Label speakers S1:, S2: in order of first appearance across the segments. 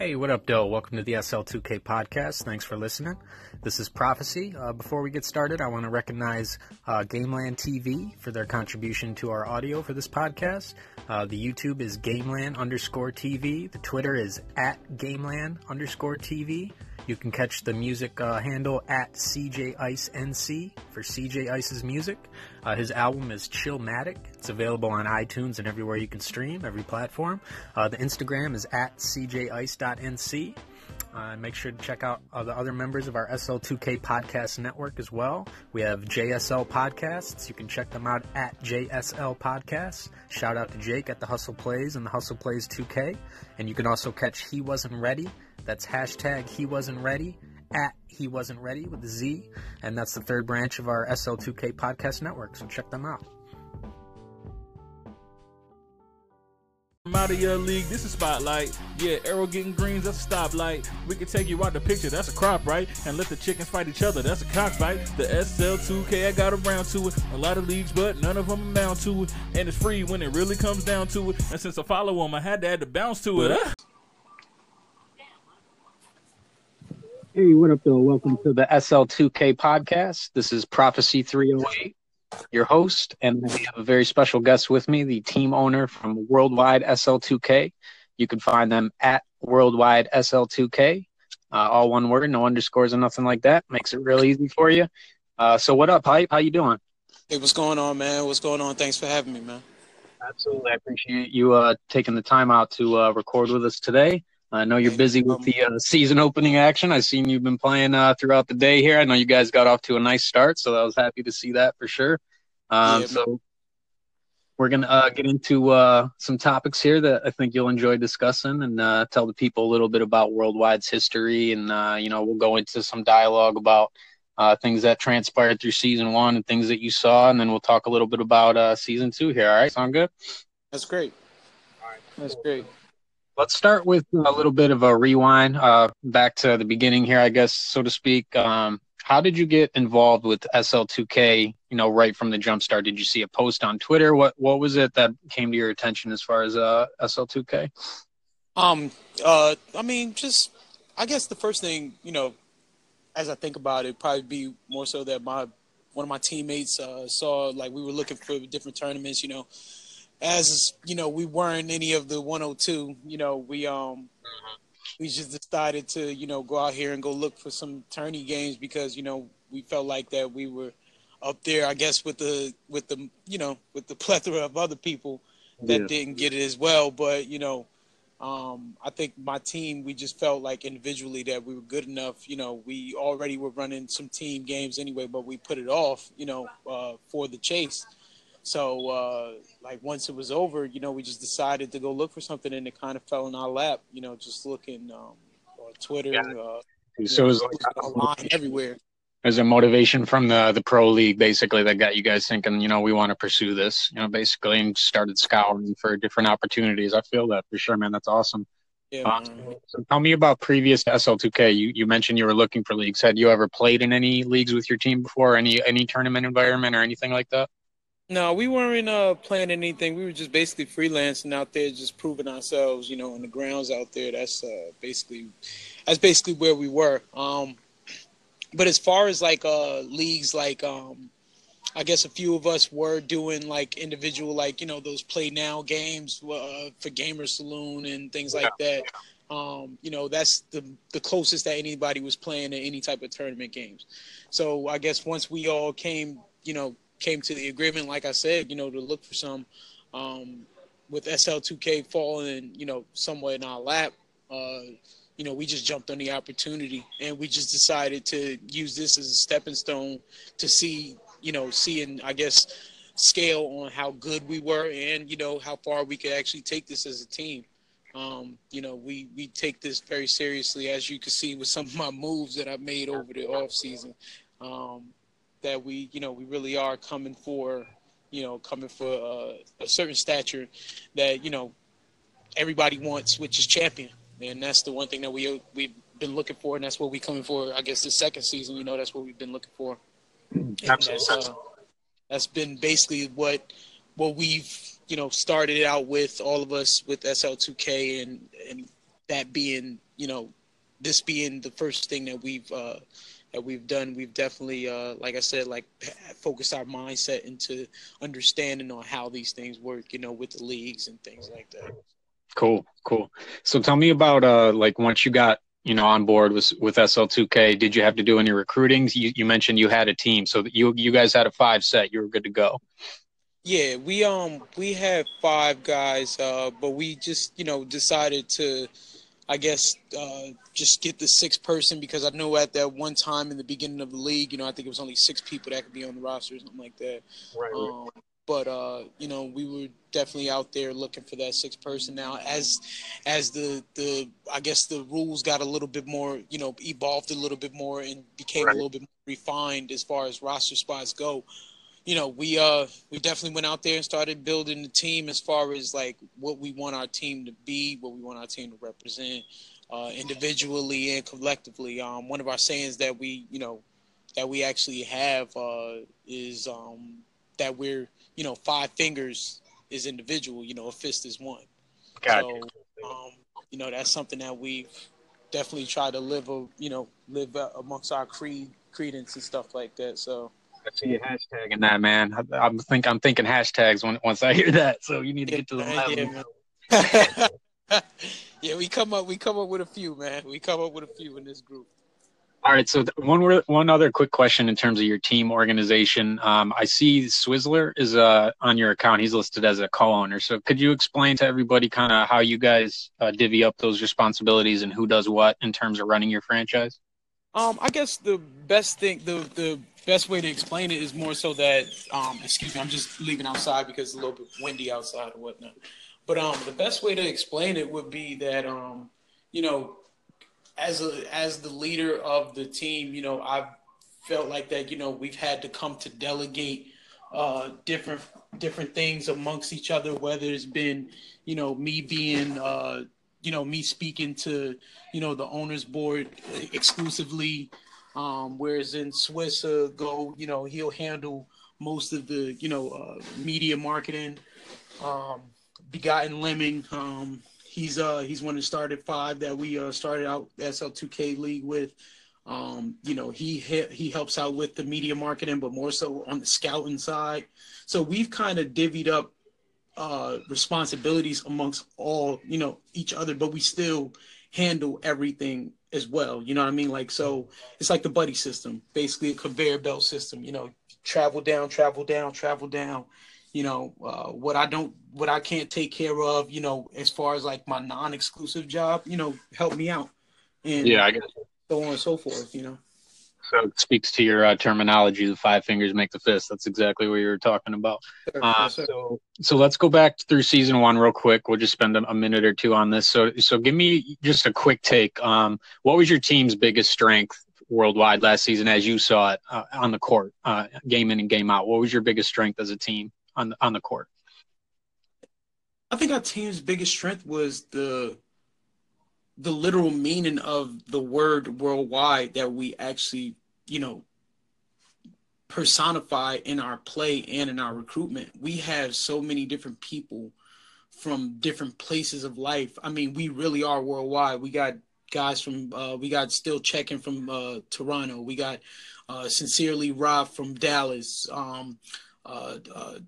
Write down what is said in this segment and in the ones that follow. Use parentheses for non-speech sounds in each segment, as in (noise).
S1: Hey, what up, Doe? Welcome to the SL2K podcast. Thanks for listening. This is Prophecy. Uh, before we get started, I want to recognize uh, Gameland TV for their contribution to our audio for this podcast. Uh, the YouTube is Gameland underscore TV. The Twitter is at Gameland underscore TV. You can catch the music uh, handle at CJ Ice NC for CJ Ice's music. Uh, his album is Chillmatic. It's available on iTunes and everywhere you can stream, every platform. Uh, the Instagram is at cjice.nc. Uh, make sure to check out uh, the other members of our SL2K podcast network as well. We have JSL podcasts. You can check them out at JSL podcasts. Shout out to Jake at the Hustle Plays and the Hustle Plays 2K. And you can also catch He Wasn't Ready that's hashtag he wasn't ready at he wasn't ready with the Z, and that's the third branch of our SL2K podcast network. So check them out.
S2: I'm out of your league, this is spotlight. Yeah, arrow getting greens, that's a stoplight. We can take you out the picture, that's a crop, right? And let the chickens fight each other, that's a cockfight. The SL2K, I got around to it. A lot of leagues, but none of them amount to it. And it's free when it really comes down to it. And since I follow them, I had to add the bounce to it. Huh?
S1: Hey, what up, though? Welcome to the SL2K podcast. This is Prophecy 308, your host, and we have a very special guest with me, the team owner from Worldwide SL2K. You can find them at Worldwide SL2K, uh, all one word, no underscores or nothing like that. Makes it real easy for you. Uh, so, what up, Hype? How you doing?
S3: Hey, what's going on, man? What's going on? Thanks for having me, man.
S1: Absolutely, I appreciate you uh, taking the time out to uh, record with us today. I know you're busy with the uh, season opening action. I've seen you've been playing uh, throughout the day here. I know you guys got off to a nice start, so I was happy to see that for sure. Um, yeah, so we're gonna uh, get into uh, some topics here that I think you'll enjoy discussing, and uh, tell the people a little bit about Worldwide's history, and uh, you know we'll go into some dialogue about things that transpired through season one and things that you saw, and then we'll talk a little bit about season two here. All right, sound good?
S3: That's great. All right, that's great.
S1: Let's start with a little bit of a rewind uh, back to the beginning here, I guess, so to speak. Um, how did you get involved with SL2K? You know, right from the jump start. Did you see a post on Twitter? What What was it that came to your attention as far as uh, SL2K?
S3: Um, uh, I mean, just I guess the first thing you know, as I think about it, probably be more so that my one of my teammates uh, saw like we were looking for different tournaments. You know, as you know, we weren't any of the 102. You know, we um we just decided to you know go out here and go look for some tourney games because you know we felt like that we were up there. I guess with the with the you know with the (laughs) plethora of other people that yeah. didn't get it as well. But you know, um, I think my team we just felt like individually that we were good enough. You know, we already were running some team games anyway, but we put it off. You know, uh, for the chase. So, uh, like once it was over, you know, we just decided to go look for something, and it kind of fell in our lap. You know, just looking um, on Twitter. Yeah. Uh,
S1: so it was like online
S3: everywhere.
S1: There's a motivation from the the pro league, basically, that got you guys thinking, you know, we want to pursue this. You know, basically, and started scouring for different opportunities. I feel that for sure, man. That's awesome. Yeah, uh, so tell me about previous SL2K. You you mentioned you were looking for leagues. Had you ever played in any leagues with your team before? Any any tournament environment or anything like that?
S3: No, we weren't uh, planning anything. We were just basically freelancing out there, just proving ourselves, you know, in the grounds out there. That's uh, basically that's basically where we were. Um, but as far as like uh, leagues, like um, I guess a few of us were doing like individual, like you know, those play now games uh, for Gamer Saloon and things like that. Um, you know, that's the the closest that anybody was playing in any type of tournament games. So I guess once we all came, you know, came to the agreement, like I said, you know, to look for some um, with SL2K falling, you know, somewhere in our lap. Uh, you know, we just jumped on the opportunity and we just decided to use this as a stepping stone to see, you know, seeing, I guess, scale on how good we were and, you know, how far we could actually take this as a team. Um, you know, we, we take this very seriously, as you can see with some of my moves that I've made over the off season. Um, that we, you know, we really are coming for, you know, coming for uh, a certain stature that you know everybody wants, which is champion, and that's the one thing that we we've been looking for, and that's what we're coming for. I guess the second season, you know, that's what we've been looking for.
S1: Absolutely.
S3: That's, uh, that's been basically what what we've you know started out with all of us with SL2K and and that being you know this being the first thing that we've uh, that we've done, we've definitely, uh, like I said, like focused our mindset into understanding on how these things work, you know, with the leagues and things like that.
S1: Cool, cool. So tell me about uh, like once you got you know on board with with SL2K, did you have to do any recruiting? You, you mentioned you had a team, so you you guys had a five set. You were good to go.
S3: Yeah, we um we had five guys, uh, but we just you know decided to I guess uh, just get the sixth person because I know at that one time in the beginning of the league, you know, I think it was only six people that could be on the roster or something like that. Right. Um, but uh, you know, we were definitely out there looking for that sixth person. Now, as as the the I guess the rules got a little bit more, you know, evolved a little bit more and became right. a little bit more refined as far as roster spots go you know, we uh we definitely went out there and started building the team as far as like what we want our team to be, what we want our team to represent, uh, individually and collectively. Um, one of our sayings that we, you know, that we actually have uh, is um, that we're, you know, five fingers is individual, you know, a fist is one. Gotcha. So, um, you know, that's something that we've definitely tried to live, a, you know, live amongst our creed, credence and stuff like that. So.
S1: I see you hashtagging that, man. I, I'm think I'm thinking hashtags when once I hear that. So you need to get to the level.
S3: Yeah, (laughs) yeah, we come up we come up with a few, man. We come up with a few in this group.
S1: All right. So one one other quick question in terms of your team organization. Um, I see Swizzler is uh, on your account. He's listed as a co-owner. So could you explain to everybody kind of how you guys uh, divvy up those responsibilities and who does what in terms of running your franchise?
S3: Um, I guess the best thing, the the best way to explain it is more so that, um, excuse me, I'm just leaving outside because it's a little bit windy outside or whatnot. But um, the best way to explain it would be that, um, you know, as a as the leader of the team, you know, I've felt like that. You know, we've had to come to delegate uh, different different things amongst each other. Whether it's been, you know, me being, uh, you know, me speaking to, you know, the owners board exclusively um, whereas in Swiss, uh, go, you know, he'll handle most of the, you know, uh, media marketing. Um, Begotten Lemming, um, he's uh, he's one of the started five that we uh, started out SL2K league with. Um, you know, he he helps out with the media marketing, but more so on the scouting side. So we've kind of divvied up uh, responsibilities amongst all, you know, each other, but we still handle everything as well. You know what I mean? Like so, it's like the buddy system, basically a conveyor belt system. You know, travel down, travel down, travel down. You know, uh, what I don't, what I can't take care of. You know, as far as like my non-exclusive job, you know, help me out.
S1: And yeah, I guess
S3: so on and so forth. You know.
S1: So it speaks to your uh, terminology. The five fingers make the fist. That's exactly what you were talking about. Uh, so, so let's go back through season one real quick. We'll just spend a, minute or two on this. So, so give me just a quick take. Um, what was your team's biggest strength worldwide last season, as you saw it uh, on the court, uh, game in and game out? What was your biggest strength as a team on the, on the court?
S3: I think our team's biggest strength was the the literal meaning of the word worldwide that we actually you know, personify in our play and in our recruitment. We have so many different people from different places of life. I mean, we really are worldwide. We got guys from uh, we got still checking from uh, Toronto. We got uh, sincerely Rob from Dallas. Um, uh, uh,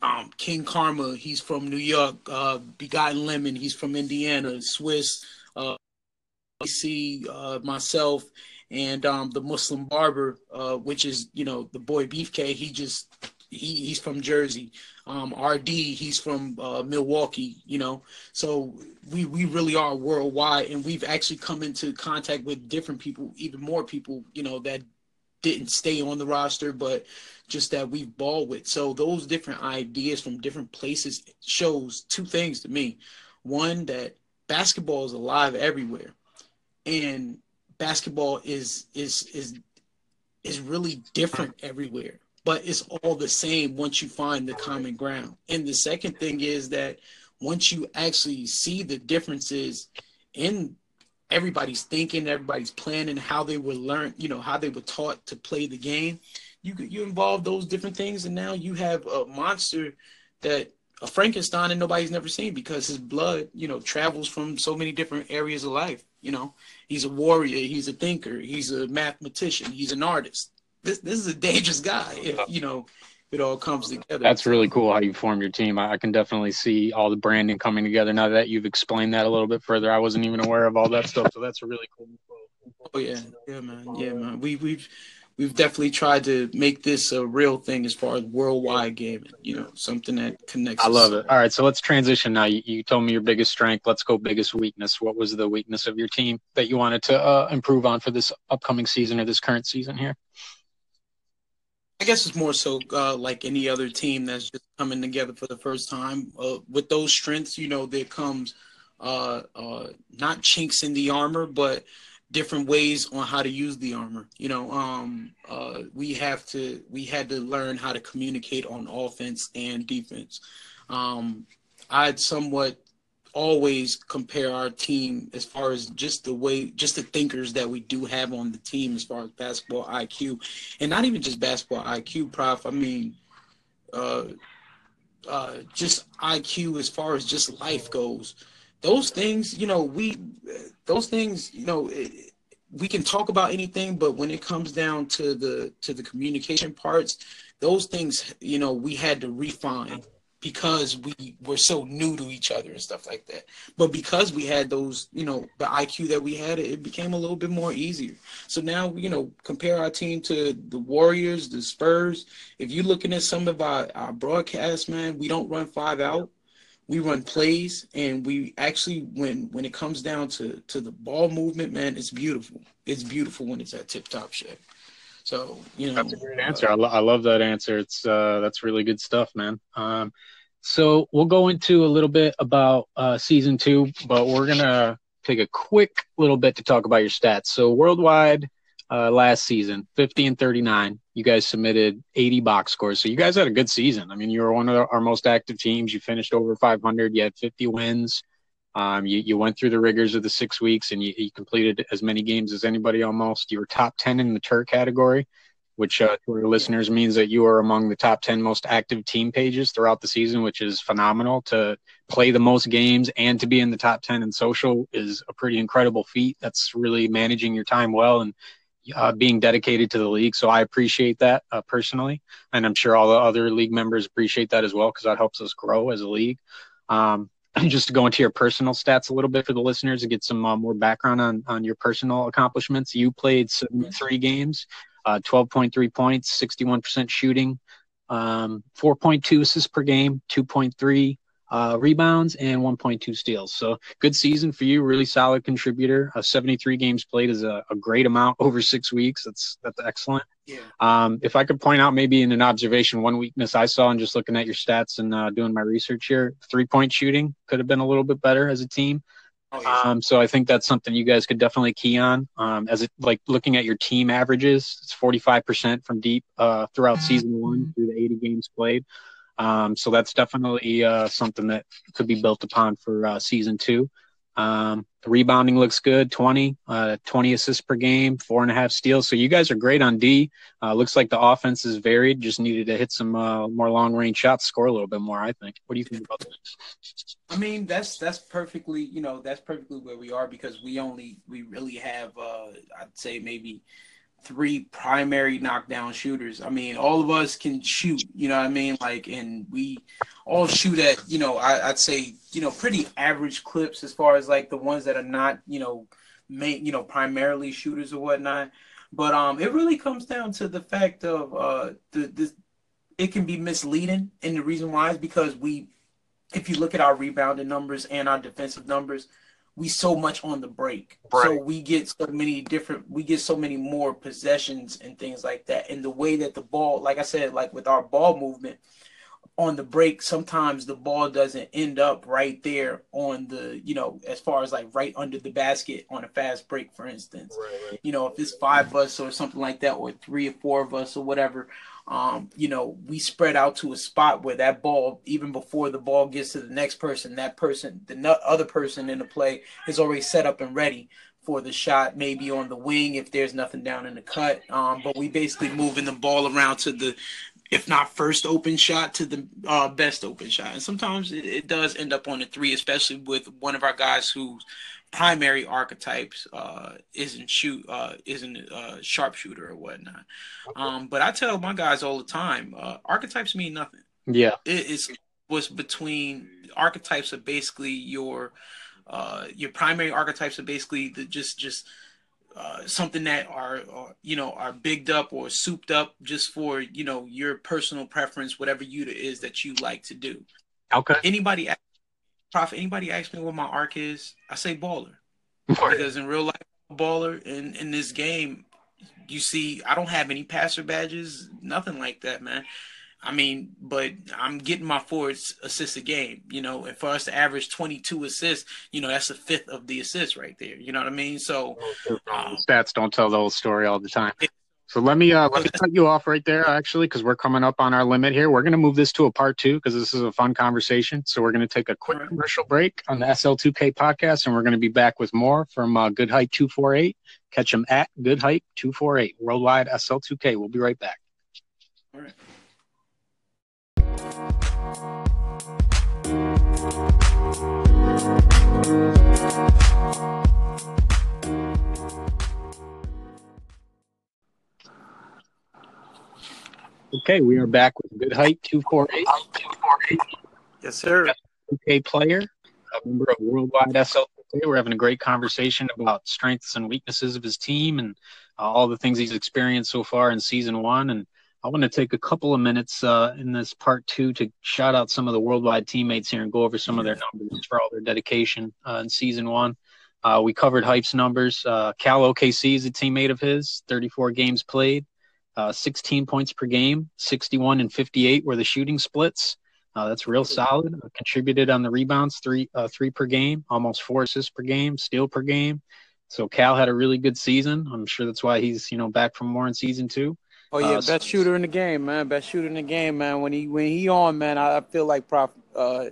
S3: um, King Karma, he's from New York. Uh, Begotten Lemon, he's from Indiana. Swiss, uh, see myself, and um, the Muslim barber, uh, which is you know the boy Beefcake. He just he he's from Jersey. Um, RD, he's from uh, Milwaukee. You know, so we we really are worldwide, and we've actually come into contact with different people, even more people. You know that didn't stay on the roster, but just that we've balled with. So those different ideas from different places shows two things to me. One that basketball is alive everywhere, and basketball is is is is really different everywhere but it's all the same once you find the common ground and the second thing is that once you actually see the differences in everybody's thinking everybody's planning how they were learned you know how they were taught to play the game you you involve those different things and now you have a monster that a Frankenstein that nobody's never seen because his blood, you know, travels from so many different areas of life. You know, he's a warrior, he's a thinker, he's a mathematician, he's an artist. This this is a dangerous guy. If you know, it all comes together.
S1: That's really cool how you form your team. I, I can definitely see all the branding coming together now that you've explained that a little bit further. I wasn't even aware of all that stuff, so that's a really cool.
S3: Oh yeah, yeah, man, yeah, man. We we've we've definitely tried to make this a real thing as far as worldwide gaming. You know, something that connects.
S1: I love it. All right, so let's transition now. You, you, told me your biggest strength. Let's go biggest weakness. What was the weakness of your team that you wanted to uh, improve on for this upcoming season or this current season here?
S3: I guess it's more so uh, like any other team that's just coming together for the first time. Uh, with those strengths, you know, there comes uh, uh not chinks in the armor, but different ways on how to use the armor. You know, um, uh, we have to we had to learn how to communicate on offense and defense. Um, I'd somewhat always compare our team as far as just the way just the thinkers that we do have on the team as far as basketball IQ and not even just basketball IQ prof I mean uh uh just IQ as far as just life goes those things, you know, we those things, you know, it, we can talk about anything, but when it comes down to the to the communication parts, those things, you know, we had to refine because we were so new to each other and stuff like that. But because we had those, you know, the IQ that we had, it became a little bit more easier. So now, you know, compare our team to the Warriors, the Spurs. If you're looking at some of our, our broadcasts, man, we don't run five out we run plays and we actually when when it comes down to to the ball movement man it's beautiful. It's beautiful when it's at tip top shape so you know
S1: that's a great answer. Uh, I, lo- I love that answer. It's uh that's really good stuff man. Um so we'll go into a little bit about uh season two but we're gonna take a quick little bit to talk about your stats. So worldwide uh, last season, 50 and 39. You guys submitted 80 box scores. So you guys had a good season. I mean, you were one of our most active teams. You finished over 500. You had 50 wins. Um, you, you went through the rigors of the six weeks and you, you, completed as many games as anybody almost. You were top 10 in the TER category, which uh, to our listeners means that you are among the top 10 most active team pages throughout the season, which is phenomenal. To play the most games and to be in the top 10 in social is a pretty incredible feat. That's really managing your time well and uh, being dedicated to the league. So I appreciate that uh, personally, and I'm sure all the other league members appreciate that as well because that helps us grow as a league. Um, (clears throat) just to go into your personal stats a little bit for the listeners to get some uh, more background on on your personal accomplishments. You played three games, uh, 12.3 points, 61% shooting, um, 4.2 assists per game, 2.3 uh, rebounds and 1.2 steals. So good season for you. Really solid contributor. Uh, 73 games played is a, a, great amount (laughs) over six weeks. That's that's excellent. Yeah. Um, if I could point out maybe in an observation, one weakness I saw in just looking at your stats and uh, doing my research here, three point shooting could have been a little bit better as a team. Oh, yeah. um, so I think that's something you guys could definitely key on. Um, as it like looking at your team averages, it's 45% from deep uh, throughout season one through the 80 games played. Um, so that's definitely uh, something that could be built upon for uh, season two. Um, the rebounding looks good 20, uh, 20 assists per game, four and a half steals. So you guys are great on D. Uh, looks like the offense is varied. Just needed to hit some uh, more long range shots, score a little bit more, I think. What do you think about that?
S3: I mean, that's that's perfectly, you know, that's perfectly where we are because we only, we really have, uh, I'd say maybe three primary knockdown shooters. I mean, all of us can shoot, you know what I mean? Like, and we all shoot at, you know, I, would say, you know, pretty average clips as far as like the ones that are not, you know, main, you know, primarily shooters or whatnot. But um, it really comes down to the fact of uh, the it can be misleading, and the reason why is because we, if you look at our rebounding numbers and our defensive numbers, we so much on the break. Right. So we get so many different we get so many more possessions and things like that. And the way that the ball, like I said, like with our ball movement on the break, sometimes the ball doesn't end up right there on the, you know, as far as like right under the basket on a fast break, for instance. Right. You know, if it's five of us or something like that, or three or four of us or whatever, um, you know, we spread out to a spot where that ball, even before the ball gets to the next person, that person, the other person in the play is already set up and ready for the shot, maybe on the wing if there's nothing down in the cut. Um, but we basically moving the ball around to the, if not first open shot, to the uh, best open shot. And sometimes it, it, does end up on the three, especially with one of our guys whose primary archetypes uh, isn't shoot uh, isn't a sharpshooter or whatnot. Um, but I tell my guys all the time, uh, archetypes mean nothing.
S1: Yeah,
S3: it is was between archetypes are basically your uh, your primary archetypes are basically the, just just uh, something that are, are, you know are bigged up or souped up just for you know your personal preference, whatever you is that you like to do.
S1: Okay.
S3: Anybody, profit. Anybody ask me what my arc is, I say baller. because in real life, baller in in this game, you see, I don't have any passer badges, nothing like that, man. I mean, but I'm getting my four assists a game, you know, and for us to average 22 assists, you know, that's a fifth of the assists right there. You know what I mean? So
S1: um, stats don't tell the whole story all the time. So let me uh, let me cut you off right there, actually, because we're coming up on our limit here. We're going to move this to a part two because this is a fun conversation. So we're going to take a quick commercial break on the SL2K podcast, and we're going to be back with more from uh, Good Hype 248. Catch them at Good Hype 248 worldwide SL2K. We'll be right back. All right. Okay, we are back with Good Hype 248.
S3: Yes, sir.
S1: Okay, player, a member of Worldwide SL. We're having a great conversation about strengths and weaknesses of his team and uh, all the things he's experienced so far in season one. And I want to take a couple of minutes uh, in this part two to shout out some of the worldwide teammates here and go over some of their numbers for all their dedication uh, in season one. Uh, we covered Hype's numbers. Uh, Cal OKC is a teammate of his, 34 games played, uh, 16 points per game, 61 and 58 were the shooting splits. Uh, that's real solid. contributed on the rebounds, three three per game, almost four assists per game, steal per game. So Cal had a really good season. I'm sure that's why he's you know back from more in season two.
S3: Oh yeah, uh, best shooter in the game, man. Best shooter in the game, man. When he when he on, man, I, I feel like Prof. Uh,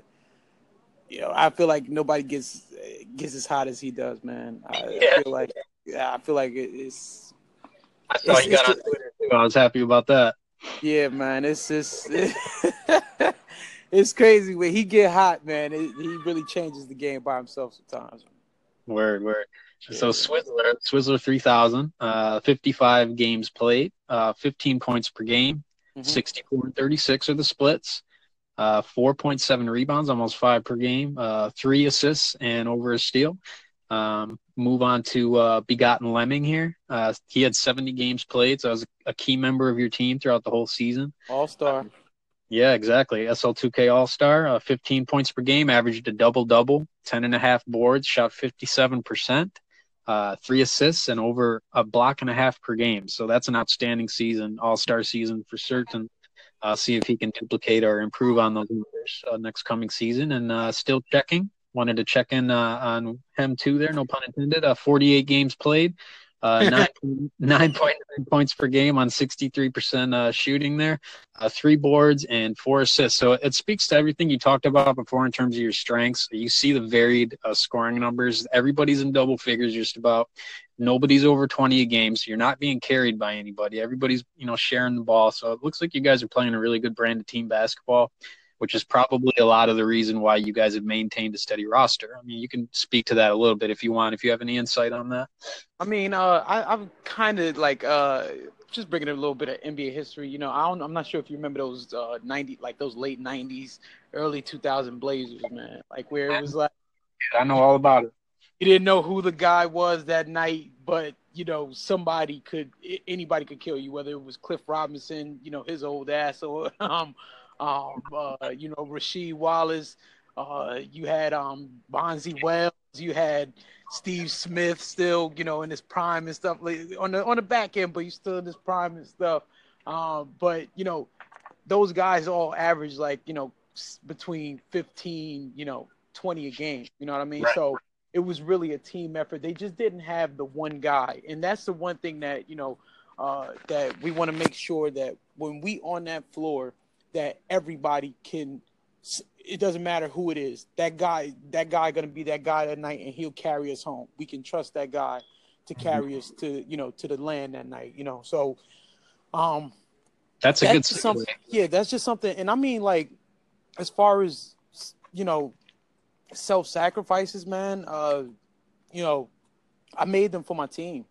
S3: you know, I feel like nobody gets gets as hot as he does, man. I, yeah. I feel like yeah, I feel like it, it's.
S1: I saw it's, you got on Twitter too. I was happy about that.
S3: Yeah, man. It's just (laughs) it's crazy when he get hot, man. It, he really changes the game by himself sometimes.
S1: Word, word. So Swizzler, Swizzler 3000, uh, 55 games played, uh, 15 points per game, mm-hmm. 64 and 36 are the splits, uh, 4.7 rebounds, almost five per game, uh, three assists, and over a steal. Um, move on to uh, Begotten Lemming here. Uh, he had 70 games played, so I was a key member of your team throughout the whole season.
S3: All star.
S1: Yeah, exactly. SL2K All Star, uh, 15 points per game, averaged a double double, 10 and a half boards, shot 57% uh, three assists and over a block and a half per game. So that's an outstanding season, all star season for certain. Uh, see if he can duplicate or improve on those numbers uh, next coming season. And uh, still checking. Wanted to check in uh, on him too. There, no pun intended. Uh, 48 games played, uh, (laughs) 9.9 points per game on 63% uh, shooting there, uh, three boards and four assists. So it speaks to everything you talked about before in terms of your strengths. You see the varied uh, scoring numbers. Everybody's in double figures just about. Nobody's over 20 a game, so you're not being carried by anybody. Everybody's, you know, sharing the ball. So it looks like you guys are playing a really good brand of team basketball which is probably a lot of the reason why you guys have maintained a steady roster. I mean, you can speak to that a little bit if you want, if you have any insight on that.
S3: I mean, uh, I, am kind of like uh, just bringing a little bit of NBA history. You know, I don't, I'm not sure if you remember those uh, 90, like those late 90s, early 2000 Blazers, man. Like where it was like,
S1: I know all about it.
S3: You didn't know who the guy was that night, but you know somebody could, anybody could kill you. Whether it was Cliff Robinson, you know his old ass, or (laughs) um, um, uh, you know, Rasheed Wallace. Uh, you had um, Bonzi Wells. You had Steve Smith still, you know, in his prime and stuff like on the on the back end, but he's still in his prime and stuff. Um, but you know, those guys all average like you know between 15, you know, 20 a game. You know what I mean? Right. So it was really a team effort. They just didn't have the one guy, and that's the one thing that you know uh, that we want to make sure that when we on that floor, that everybody can it doesn't matter who it is. That guy, that guy, gonna be that guy that night, and he'll carry us home. We can trust that guy to mm-hmm. carry us to you know to the land that night. You know, so um,
S1: that's a that's good
S3: something. Yeah, that's just something. And I mean, like, as far as you know, self sacrifices, man. Uh, you know, I made them for my team.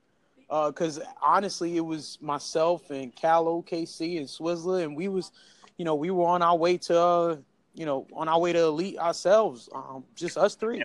S3: Uh, Because uh, honestly, it was myself and Cal OKC and Swizzler, and we was, you know, we were on our way to, uh, you know, on our way to elite ourselves, um, just us three.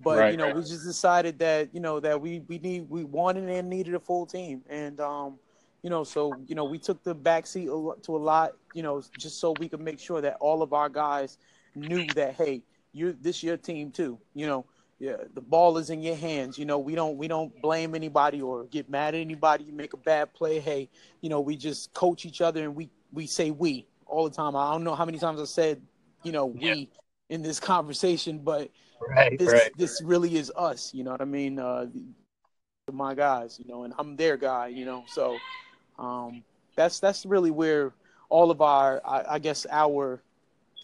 S3: But right, you know, right. we just decided that you know that we we need we wanted and needed a full team, and um, you know, so you know, we took the backseat to a lot, you know, just so we could make sure that all of our guys knew that hey, you this your team too, you know. Yeah, the ball is in your hands. You know, we don't we don't blame anybody or get mad at anybody. You make a bad play, hey, you know, we just coach each other and we we say we all the time. I don't know how many times I said, you know, yeah. we in this conversation, but
S1: right,
S3: this
S1: right.
S3: this really is us. You know what I mean? Uh, my guys, you know, and I'm their guy. You know, so um, that's that's really where all of our, I, I guess, our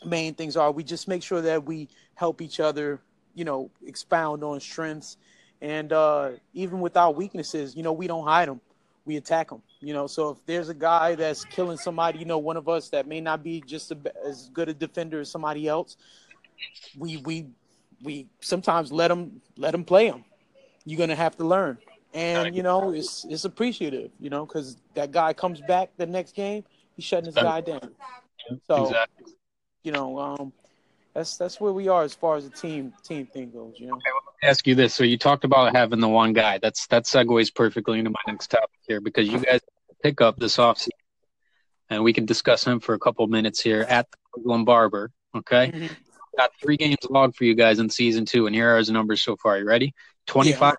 S3: main things are. We just make sure that we help each other, you know, expound on strengths, and uh, even with our weaknesses, you know, we don't hide them. We attack them. You know, so if there's a guy that's killing somebody, you know, one of us that may not be just a, as good a defender as somebody else, we we we sometimes let them let them play them. You're gonna have to learn and you know it's it's appreciative, you know, because that guy comes back the next game, he's shutting his guy down. So, exactly. you know, um, that's that's where we are as far as the team team thing goes. You know. Okay,
S1: well, ask you this: so you talked about having the one guy. That's that segues perfectly into my next topic here because you guys pick up this offseason, and we can discuss him for a couple minutes here at the Cleveland Barber. Okay. Mm-hmm. Got three games logged for you guys in season two, and here are his numbers so far. You ready? 25, yeah.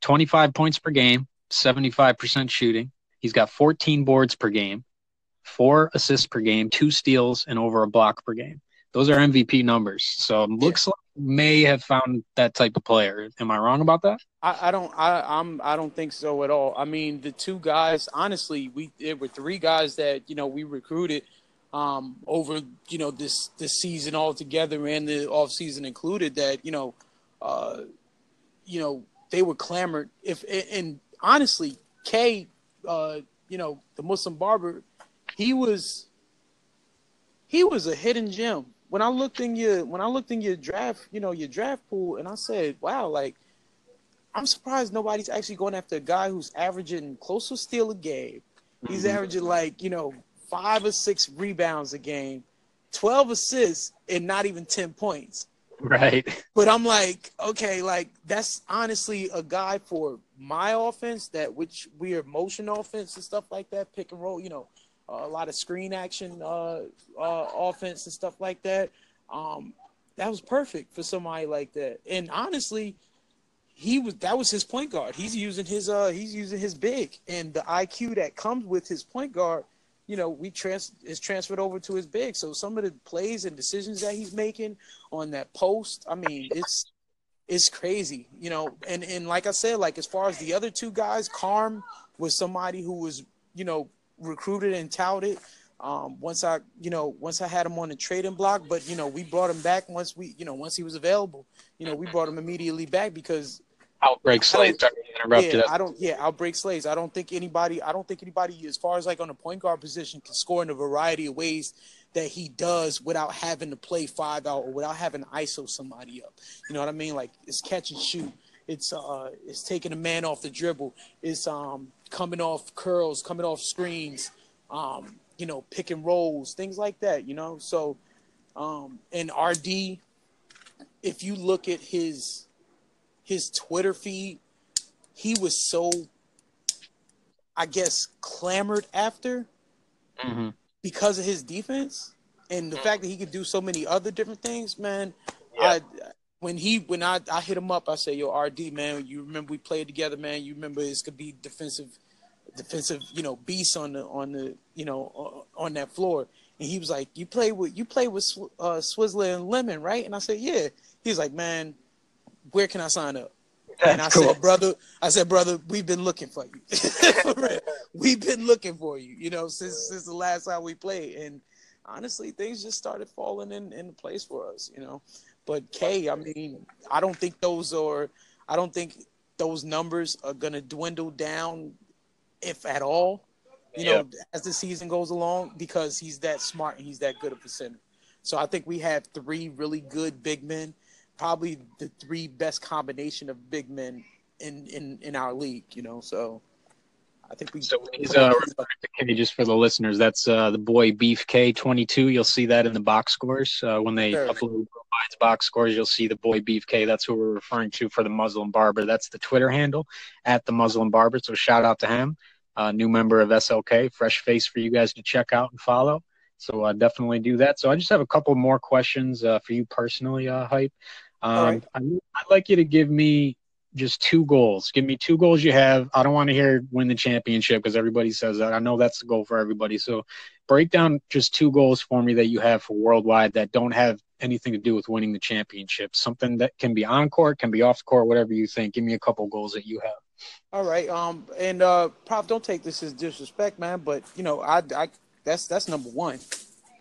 S1: 25 points per game, 75% shooting. He's got 14 boards per game, four assists per game, two steals, and over a block per game. Those are MVP numbers. So it looks yeah. like may have found that type of player. Am I wrong about that?
S3: I, I, don't. I, I'm. I don't think so at all. I mean, the two guys. Honestly, we there were three guys that you know we recruited um, over you know this this season altogether and the off season included. That you know, uh, you know they were clamored if and honestly, K, uh, you know, the Muslim barber, he was he was a hidden gem. When I looked in your when I looked in your draft, you know, your draft pool, and I said, wow, like I'm surprised nobody's actually going after a guy who's averaging close to steal a game. He's mm-hmm. averaging like, you know, five or six rebounds a game, 12 assists, and not even 10 points.
S1: Right.
S3: But I'm like, okay, like that's honestly a guy for my offense that which we are motion offense and stuff like that, pick and roll, you know, a lot of screen action uh, uh, offense and stuff like that. Um, that was perfect for somebody like that. And honestly, he was that was his point guard. He's using his uh he's using his big and the IQ that comes with his point guard you know, we trans is transferred over to his big. So some of the plays and decisions that he's making on that post, I mean, it's it's crazy, you know. And and like I said, like as far as the other two guys, Carm was somebody who was, you know, recruited and touted. Um, once I, you know, once I had him on the trading block, but you know, we brought him back once we, you know, once he was available. You know, we brought him immediately back because
S1: outbreak slaves interrupted.
S3: Yeah, I don't. Yeah, outbreak slaves. I don't think anybody. I don't think anybody, as far as like on the point guard position, can score in a variety of ways that he does without having to play five out or without having to ISO somebody up. You know what I mean? Like it's catch and shoot. It's uh, it's taking a man off the dribble. It's um, coming off curls, coming off screens. Um, you know, pick and rolls, things like that. You know, so um, and RD, if you look at his his Twitter feed, he was so, I guess, clamored after mm-hmm. because of his defense and the mm-hmm. fact that he could do so many other different things. Man, I when he when I, I hit him up, I said, "Yo, RD, man, you remember we played together, man? You remember this could be defensive, defensive, you know, beast on the on the you know on that floor." And he was like, "You play with you play with uh, Swizzler and Lemon, right?" And I said, "Yeah." He's like, "Man, where can I sign up? That's and I cool. said, brother, I said, brother, we've been looking for you. (laughs) we've been looking for you, you know, since since the last time we played. And honestly, things just started falling in into place for us, you know. But K, I mean, I don't think those are, I don't think those numbers are gonna dwindle down, if at all, you yeah. know, as the season goes along, because he's that smart and he's that good of a center. So I think we have three really good big men, probably the three best combination of big men in in in our league. You know, so I think we.
S1: So he's uh, (laughs) K just for the listeners. That's uh, the boy Beef K twenty two. You'll see that in the box scores uh, when they sure. upload box scores. You'll see the boy Beef K. That's who we're referring to for the Muslim Barber. That's the Twitter handle at the Muslim Barber. So shout out to him. Uh, new member of SLK, fresh face for you guys to check out and follow. So uh, definitely do that. So I just have a couple more questions uh, for you personally, uh, hype. Um, right. I'd like you to give me just two goals. Give me two goals you have. I don't want to hear win the championship because everybody says that. I know that's the goal for everybody. So break down just two goals for me that you have for worldwide that don't have anything to do with winning the championship. Something that can be on court, can be off court, whatever you think. Give me a couple goals that you have.
S3: All right. Um. And uh, Prof, don't take this as disrespect, man. But you know, I, I that's that's number one.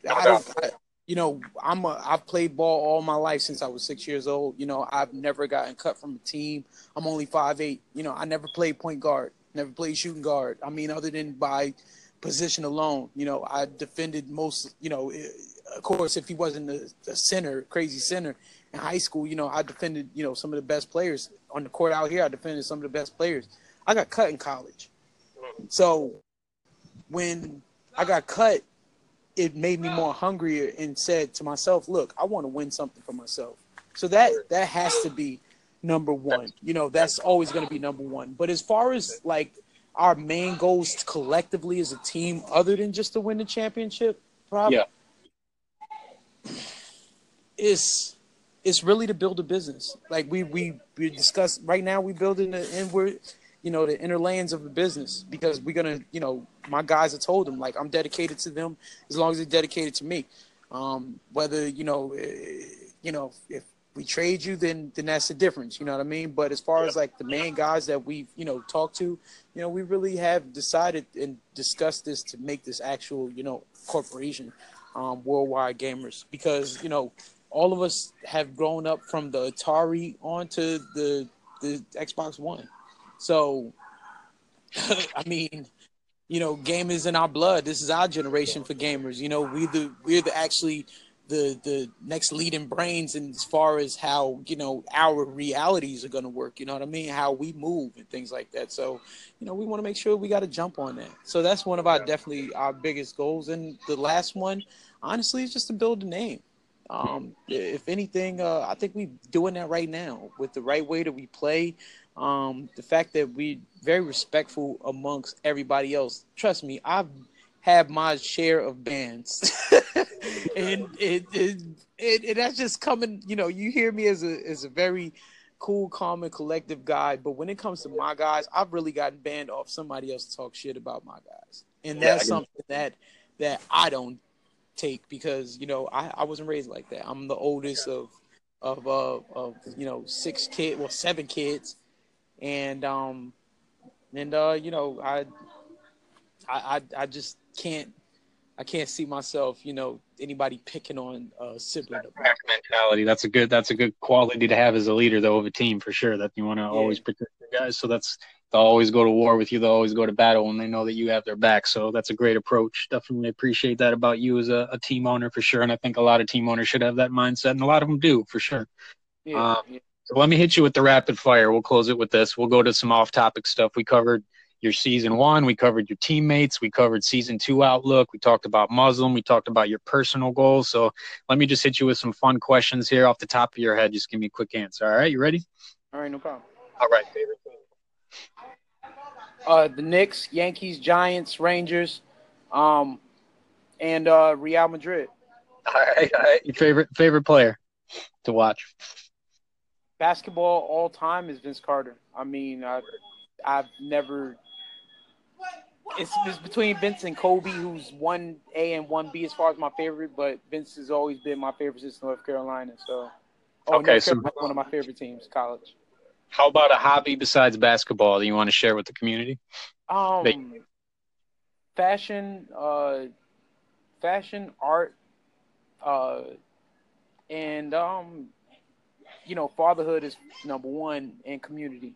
S3: I don't. I, you know, I'm a, I've played ball all my life since I was six years old. You know, I've never gotten cut from a team. I'm only five eight. You know, I never played point guard, never played shooting guard. I mean, other than by position alone, you know, I defended most. You know, of course, if he wasn't a, a center, crazy center in high school, you know, I defended. You know, some of the best players on the court out here. I defended some of the best players. I got cut in college, so when I got cut it made me more hungrier and said to myself, look, I want to win something for myself. So that that has to be number one. You know, that's always going to be number one. But as far as like our main goals collectively as a team, other than just to win the championship, probably, yeah. It's it's really to build a business. Like we we we discuss right now, we building the we're you know the inner lanes of the business because we're gonna you know my guys have told them like I'm dedicated to them as long as they're dedicated to me. Um, whether you know eh, you know if we trade you then then that's the difference you know what i mean but as far as like the main guys that we've you know talked to you know we really have decided and discussed this to make this actual you know corporation um, worldwide gamers because you know all of us have grown up from the atari onto the the xbox one so, (laughs) I mean, you know, game is in our blood. This is our generation for gamers. You know, we the we're the actually the the next leading brains in as far as how you know our realities are going to work. You know what I mean? How we move and things like that. So, you know, we want to make sure we got to jump on that. So that's one of our definitely our biggest goals. And the last one, honestly, is just to build a name. Um, if anything, uh, I think we're doing that right now with the right way that we play, um, the fact that we very respectful amongst everybody else. Trust me, I've had my share of bands, (laughs) and it, it, it, it that's just coming. You know, you hear me as a as a very cool, calm, and collective guy. But when it comes to my guys, I've really gotten banned off somebody else to talk shit about my guys, and that's yeah, something that that I don't take because you know I, I wasn't raised like that. I'm the oldest of of uh, of you know six kids, well seven kids, and um and uh you know I I I just can't I can't see myself you know anybody picking on uh sibling
S1: mentality that's a good that's a good quality to have as a leader though of a team for sure that you want to yeah. always protect your guys so that's they'll always go to war with you they'll always go to battle when they know that you have their back so that's a great approach definitely appreciate that about you as a, a team owner for sure and i think a lot of team owners should have that mindset and a lot of them do for sure yeah, um, yeah. So let me hit you with the rapid fire. We'll close it with this. We'll go to some off topic stuff. We covered your season one, we covered your teammates, we covered season two outlook, we talked about Muslim, we talked about your personal goals. So let me just hit you with some fun questions here off the top of your head. Just give me a quick answer. All right, you ready?
S3: All right, no problem.
S1: All right, favorite
S3: team. Uh, the Knicks, Yankees, Giants, Rangers, um, and uh, Real Madrid.
S1: All right, all right. Your favorite favorite player to watch?
S3: basketball all time is Vince Carter. I mean, I, I've never. It's, it's between Vince and Kobe, who's one A and one B as far as my favorite, but Vince has always been my favorite since North Carolina. So, oh, okay, North so one of my favorite teams, college.
S1: How about a hobby besides basketball that you want to share with the community?
S3: Um, fashion, uh, fashion, art, uh, and um, you know, fatherhood is number one, and community.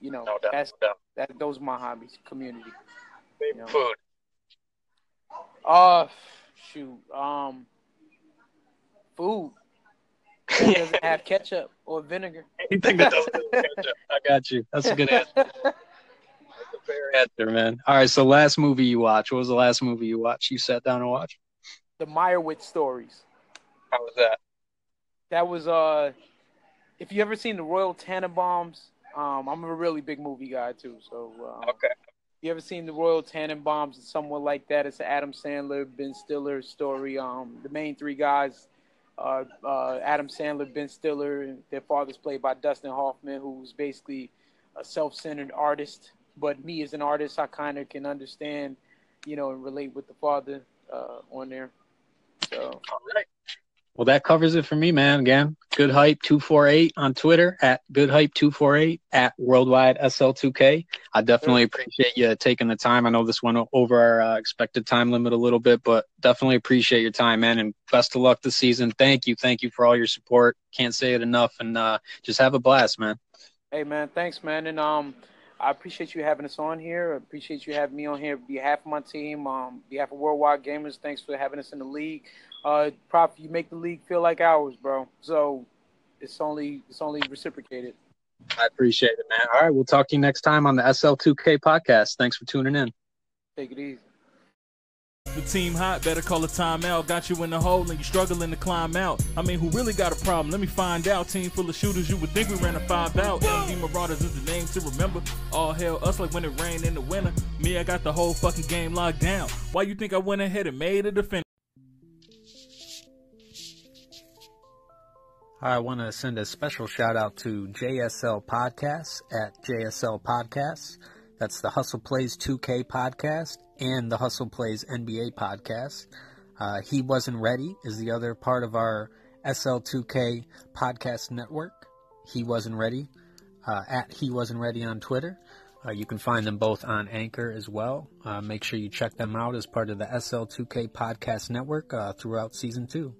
S3: You know,
S1: No doubt,
S3: that's
S1: no
S3: that. Those are my hobbies. Community.
S1: Favorite
S3: know.
S1: food.
S3: Uh, shoot. Um, food that (laughs) doesn't have ketchup or vinegar.
S1: Anything that doesn't have (laughs) ketchup. I got you. That's a good answer. (laughs) That's a fair answer, man. All right, so last movie you watched. What was the last movie you watched? You sat down and watched?
S3: the Meyerowitz stories.
S1: How was that?
S3: That was uh, if you ever seen the Royal Tenenbaums, um, I'm a really big movie guy too. So um,
S1: Okay.
S3: You ever seen the Royal Tenenbaums and someone like that? It's an Adam Sandler, Ben Stiller story. Um, the main three guys, uh, uh, Adam Sandler, Ben Stiller, and their father's played by Dustin Hoffman, who's basically a self-centered artist. But me as an artist, I kind of can understand, you know, and relate with the father uh, on there. So
S1: All right. Well, that covers it for me, man. Again, Good Hype 248 on Twitter at Good Hype 248 at Worldwide SL2K. I definitely appreciate you taking the time. I know this went over our uh, expected time limit a little bit, but definitely appreciate your time, man. And best of luck this season. Thank you. Thank you for all your support. Can't say it enough. And uh, just have a blast, man.
S3: Hey man, thanks man, and um, I appreciate you having us on here. I appreciate you having me on here behalf of my team, um, behalf of Worldwide Gamers. Thanks for having us in the league. Uh, Prof, you make the league feel like ours, bro. So it's only it's only reciprocated.
S1: I appreciate it, man. All right. We'll talk to you next time on the SL2K podcast. Thanks for tuning in.
S3: Take it easy.
S2: The team hot, better call a timeout. Got you in the hole and you struggling to climb out. I mean, who really got a problem? Let me find out. Team full of shooters, you would think we ran a five out. MD Marauders is the name to remember. All hell, us like when it rained in the winter. Me, I got the whole fucking game locked down. Why you think I went ahead and made a defense?
S1: I want to send a special shout out to JSL Podcasts at JSL Podcasts. That's the Hustle Plays 2K podcast and the Hustle Plays NBA podcast. Uh, he Wasn't Ready is the other part of our SL2K podcast network. He Wasn't Ready uh, at He Wasn't Ready on Twitter. Uh, you can find them both on Anchor as well. Uh, make sure you check them out as part of the SL2K podcast network uh, throughout season two.